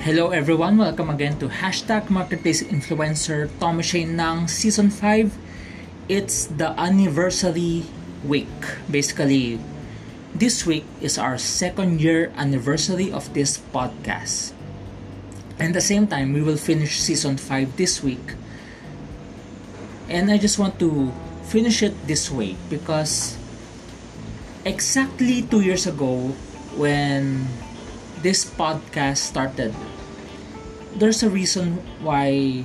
Hello everyone! Welcome again to Hashtag Marketplace Influencer Tommy Shane ng Season 5. It's the anniversary week. Basically, this week is our second year anniversary of this podcast. And at the same time, we will finish Season 5 this week. And I just want to finish it this way because exactly two years ago when this podcast started, there's a reason why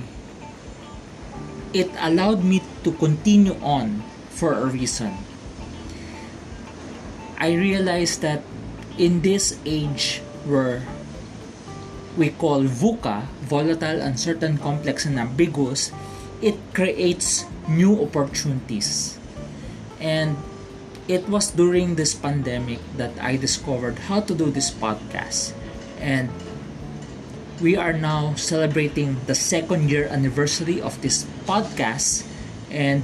it allowed me to continue on for a reason. I realized that in this age where we call VUCA, volatile, uncertain, complex, and ambiguous, it creates new opportunities. And it was during this pandemic that I discovered how to do this podcast. And we are now celebrating the second year anniversary of this podcast. And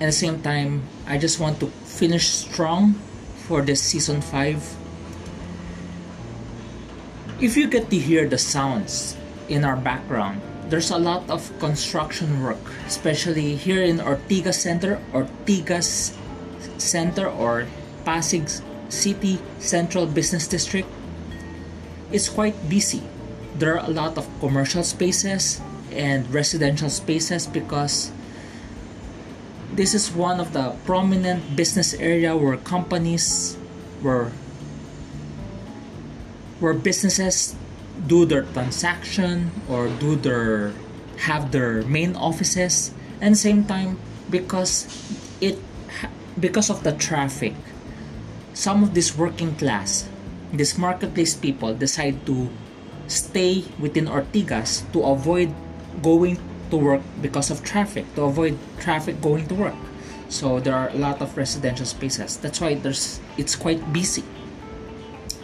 at the same time, I just want to finish strong for this season 5. If you get to hear the sounds in our background, there's a lot of construction work, especially here in Ortigas Center, Ortigas Center or Pasig City Central Business District. It's quite busy. There are a lot of commercial spaces and residential spaces because this is one of the prominent business area where companies where where businesses do their transaction or do their have their main offices and same time because it because of the traffic some of this working class this marketplace people decide to stay within Ortigas to avoid going to work because of traffic to avoid traffic going to work. So there are a lot of residential spaces. That's why there's it's quite busy.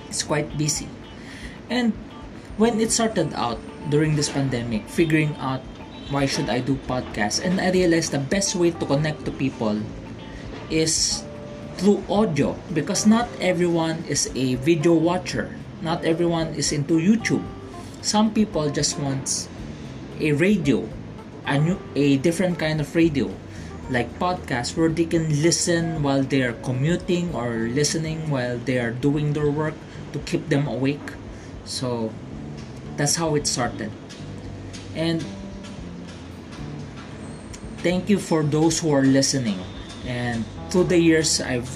It's quite busy. And when it started out during this pandemic, figuring out why should I do podcasts, and I realized the best way to connect to people is through audio because not everyone is a video watcher. Not everyone is into YouTube. Some people just want a radio, a new, a different kind of radio, like podcasts where they can listen while they are commuting or listening while they are doing their work to keep them awake. So that's how it started. And thank you for those who are listening. And through the years i've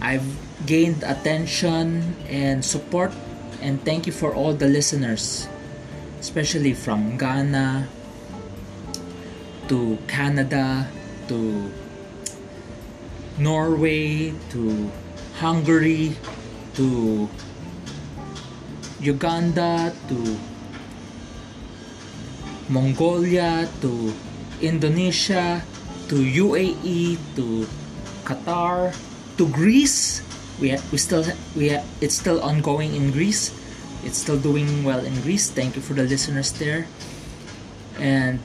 i've gained attention and support. And thank you for all the listeners especially from ghana to canada to norway to hungary to Uganda to Mongolia to Indonesia to UAE to Qatar to Greece. We ha- we still we ha- it's still ongoing in Greece. It's still doing well in Greece. Thank you for the listeners there. And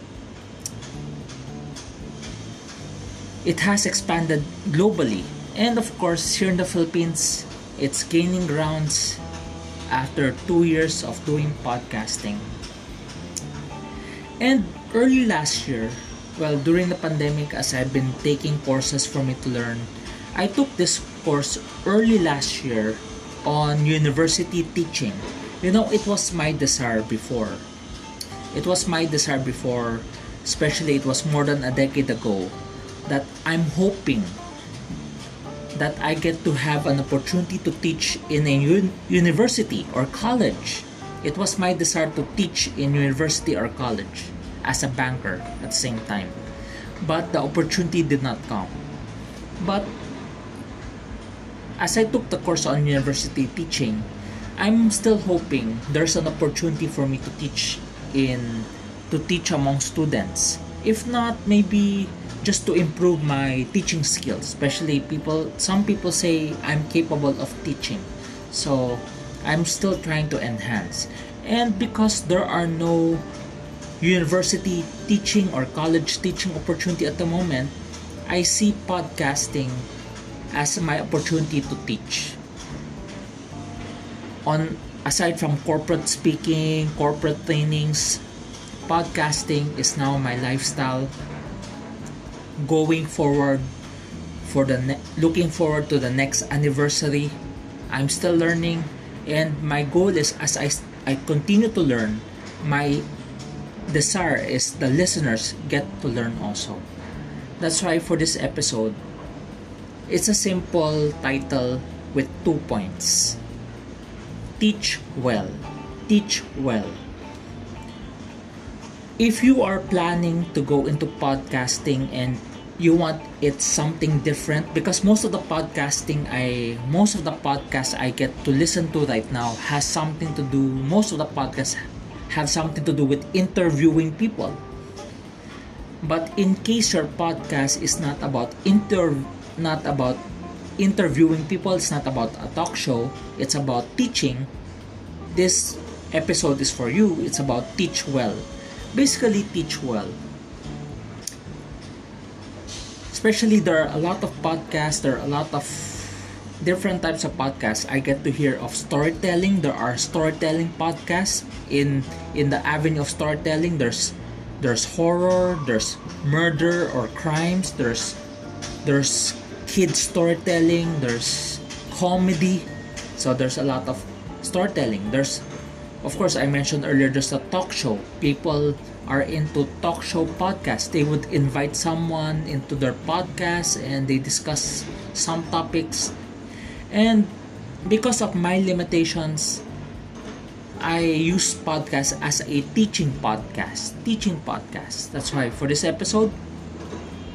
it has expanded globally. And of course here in the Philippines it's gaining grounds after two years of doing podcasting. And early last year, well, during the pandemic, as I've been taking courses for me to learn, I took this course early last year on university teaching. You know, it was my desire before. It was my desire before, especially it was more than a decade ago, that I'm hoping that I get to have an opportunity to teach in a un- university or college. It was my desire to teach in university or college as a banker at the same time. But the opportunity did not come. But as I took the course on university teaching, I'm still hoping there's an opportunity for me to teach in to teach among students. If not, maybe just to improve my teaching skills. Especially people some people say i'm capable of teaching. So i'm still trying to enhance. And because there are no university teaching or college teaching opportunity at the moment i see podcasting as my opportunity to teach. On aside from corporate speaking, corporate trainings, podcasting is now my lifestyle. Going forward for the ne- looking forward to the next anniversary. I'm still learning and my goal is as I I continue to learn, my desire is the listeners get to learn also. That's why for this episode, it's a simple title with two points. Teach well. Teach well. If you are planning to go into podcasting and you want it something different because most of the podcasting I most of the podcasts I get to listen to right now has something to do most of the podcasts have something to do with interviewing people. But in case your podcast is not about inter not about interviewing people, it's not about a talk show, it's about teaching. This episode is for you. It's about teach well. Basically teach well. Especially there are a lot of podcasts, there are a lot of different types of podcasts. I get to hear of storytelling. There are storytelling podcasts in in the avenue of storytelling. There's there's horror, there's murder or crimes, there's there's kid storytelling, there's comedy. So there's a lot of storytelling. There's of course I mentioned earlier there's a talk show. People are into talk show podcasts. They would invite someone into their podcast and they discuss some topics and because of my limitations, I use podcast as a teaching podcast. Teaching podcast. That's why for this episode,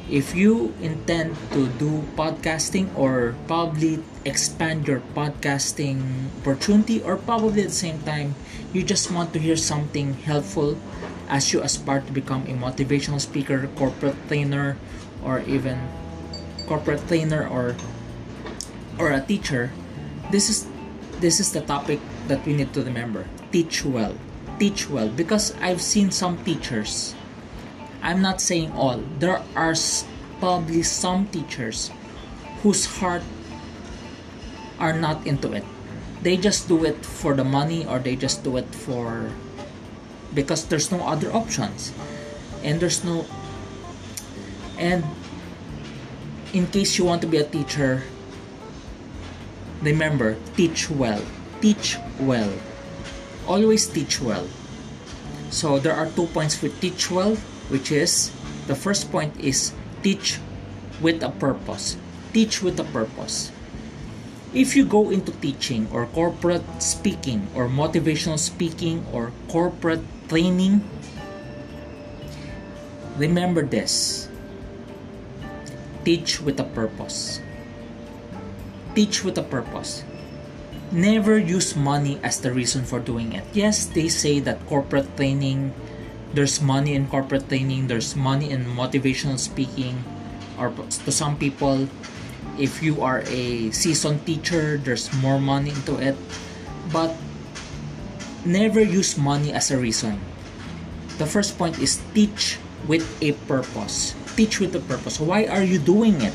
if you intend to do podcasting or probably expand your podcasting opportunity or probably at the same time you just want to hear something helpful as you aspire to become a motivational speaker, corporate trainer, or even corporate trainer or or a teacher, this is this is the topic that we need to remember. Teach well. Teach well because I've seen some teachers. I'm not saying all. There are probably some teachers whose heart are not into it. They just do it for the money or they just do it for because there's no other options. And there's no and in case you want to be a teacher, Remember, teach well. Teach well. Always teach well. So there are two points for teach well, which is the first point is teach with a purpose. Teach with a purpose. If you go into teaching or corporate speaking or motivational speaking or corporate training, remember this teach with a purpose teach with a purpose. Never use money as the reason for doing it. Yes, they say that corporate training, there's money in corporate training, there's money in motivational speaking, or to some people, if you are a seasoned teacher, there's more money into it. But never use money as a reason. The first point is teach with a purpose. Teach with a purpose. Why are you doing it?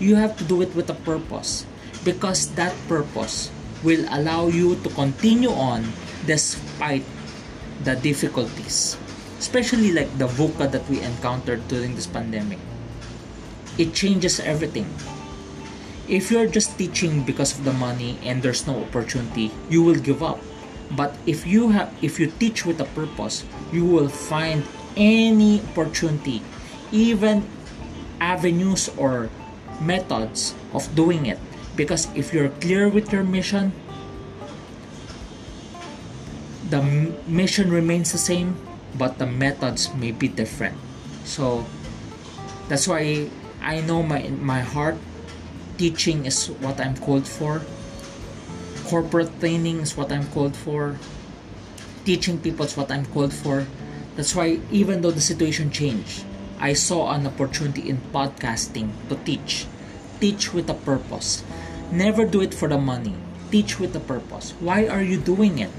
you have to do it with a purpose because that purpose will allow you to continue on despite the difficulties especially like the VUCA that we encountered during this pandemic it changes everything if you're just teaching because of the money and there's no opportunity you will give up. But if you have if you teach with a purpose you will find any opportunity even avenues or methods of doing it. Because if you're clear with your mission the mission remains the same but the methods may be different. So that's why i know my my heart teaching is what i'm called for corporate training is what i'm called for teaching people is what i'm called for that's why even though the situation changed I saw an opportunity in podcasting to teach. Teach with a purpose. Never do it for the money. Teach with a purpose. Why are you doing it?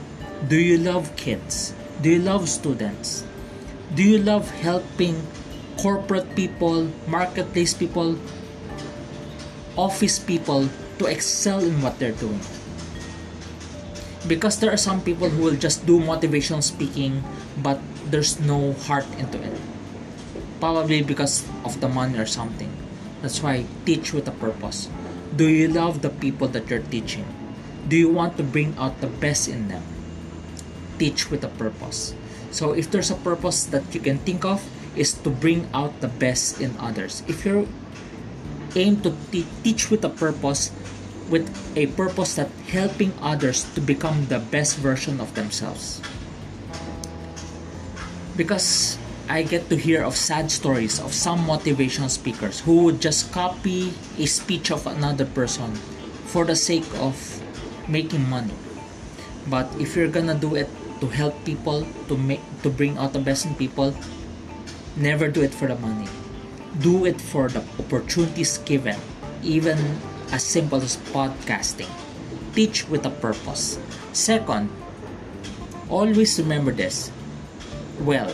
Do you love kids? Do you love students? Do you love helping corporate people, marketplace people, office people to excel in what they're doing? because there are some people who will just do motivational speaking but there's no heart into it. Probably because of the money or something. That's why teach with a purpose. Do you love the people that you're teaching? Do you want to bring out the best in them? Teach with a purpose. So if there's a purpose that you can think of is to bring out the best in others. If you aim to te- teach with a purpose with a purpose that helping others to become the best version of themselves. Because I get to hear of sad stories of some motivational speakers who would just copy a speech of another person for the sake of making money. But if you're gonna do it to help people, to make to bring out the best in people, never do it for the money. Do it for the opportunities given, even as simple as podcasting. Teach with a purpose. Second, always remember this. Well,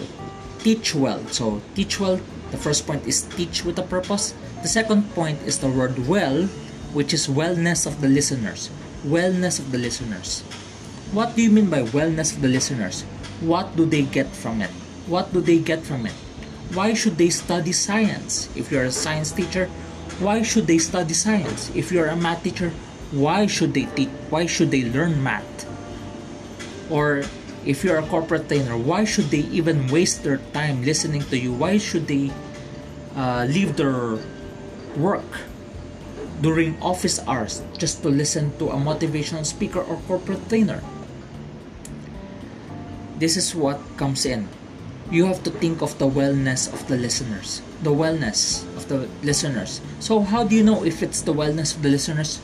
teach well. So, teach well, the first point is teach with a purpose. The second point is the word well, which is wellness of the listeners. Wellness of the listeners. What do you mean by wellness of the listeners? What do they get from it? What do they get from it? Why should they study science? If you're a science teacher, why should they study science? If you're a math teacher, why should they teach? Why should they learn math? Or if you're a corporate trainer, why should they even waste their time listening to you? Why should they uh, leave their work during office hours just to listen to a motivational speaker or corporate trainer? This is what comes in. You have to think of the wellness of the listeners. The wellness of the listeners. So, how do you know if it's the wellness of the listeners?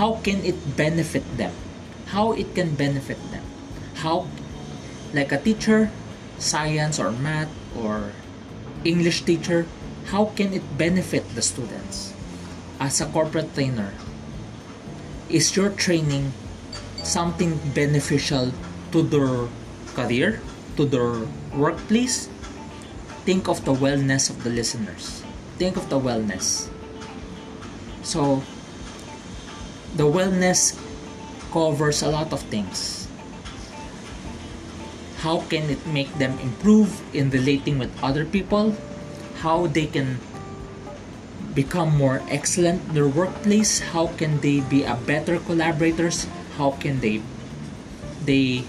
How can it benefit them? How it can benefit them? How, like a teacher, science or math or English teacher, how can it benefit the students? As a corporate trainer, is your training something beneficial to their career, to their workplace? Think of the wellness of the listeners. Think of the wellness. So, the wellness covers a lot of things. How can it make them improve in relating with other people? How they can become more excellent in their workplace? How can they be a better collaborators? How can they they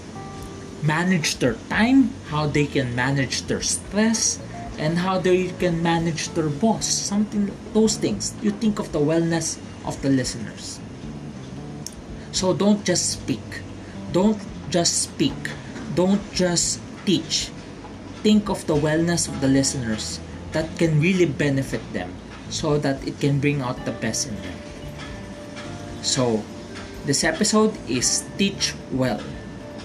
manage their time? How they can manage their stress? And how they can manage their boss? Something those things. You think of the wellness of the listeners. So don't just speak. Don't just speak. Don't just teach. Think of the wellness of the listeners that can really benefit them so that it can bring out the best in them. So, this episode is teach well.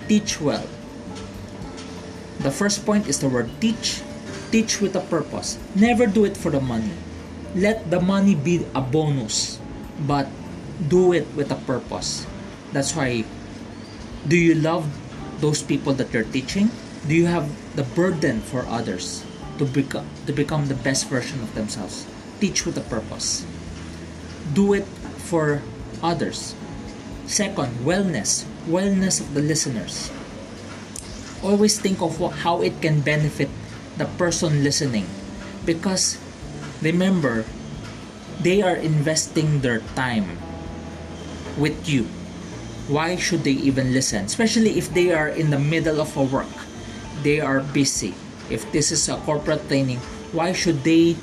Teach well. The first point is the word teach. Teach with a purpose. Never do it for the money. Let the money be a bonus, but do it with a purpose. That's why do you love those people that you're teaching? Do you have the burden for others to become to become the best version of themselves? Teach with a purpose. Do it for others. Second, wellness. Wellness of the listeners. Always think of what, how it can benefit the person listening. Because remember, they are investing their time with you. Why should they even listen? Especially if they are in the middle of a work. They are busy. If this is a corporate training why should they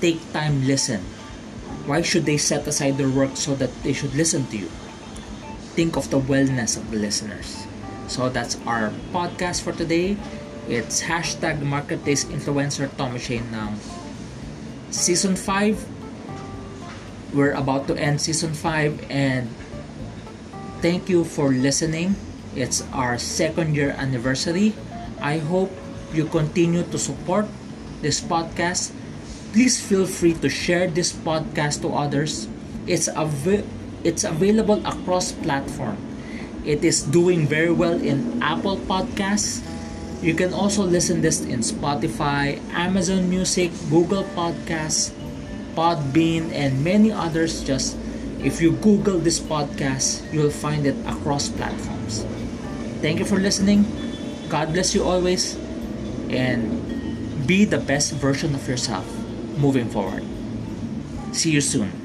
take time listen? Why should they set aside their work so that they should listen to you? Think of the wellness of the listeners so that's our podcast for today it's hashtag marketplace influencer Tommy Shane ng season 5 we're about to end season 5 and thank you for listening. It's our second year anniversary. I hope you continue to support this podcast. Please feel free to share this podcast to others. It's av- it's available across platform. It is doing very well in Apple Podcasts. You can also listen this in Spotify, Amazon Music, Google Podcasts, Podbean, and many others. Just If you Google this podcast, you'll find it across platforms. Thank you for listening. God bless you always. And be the best version of yourself moving forward. See you soon.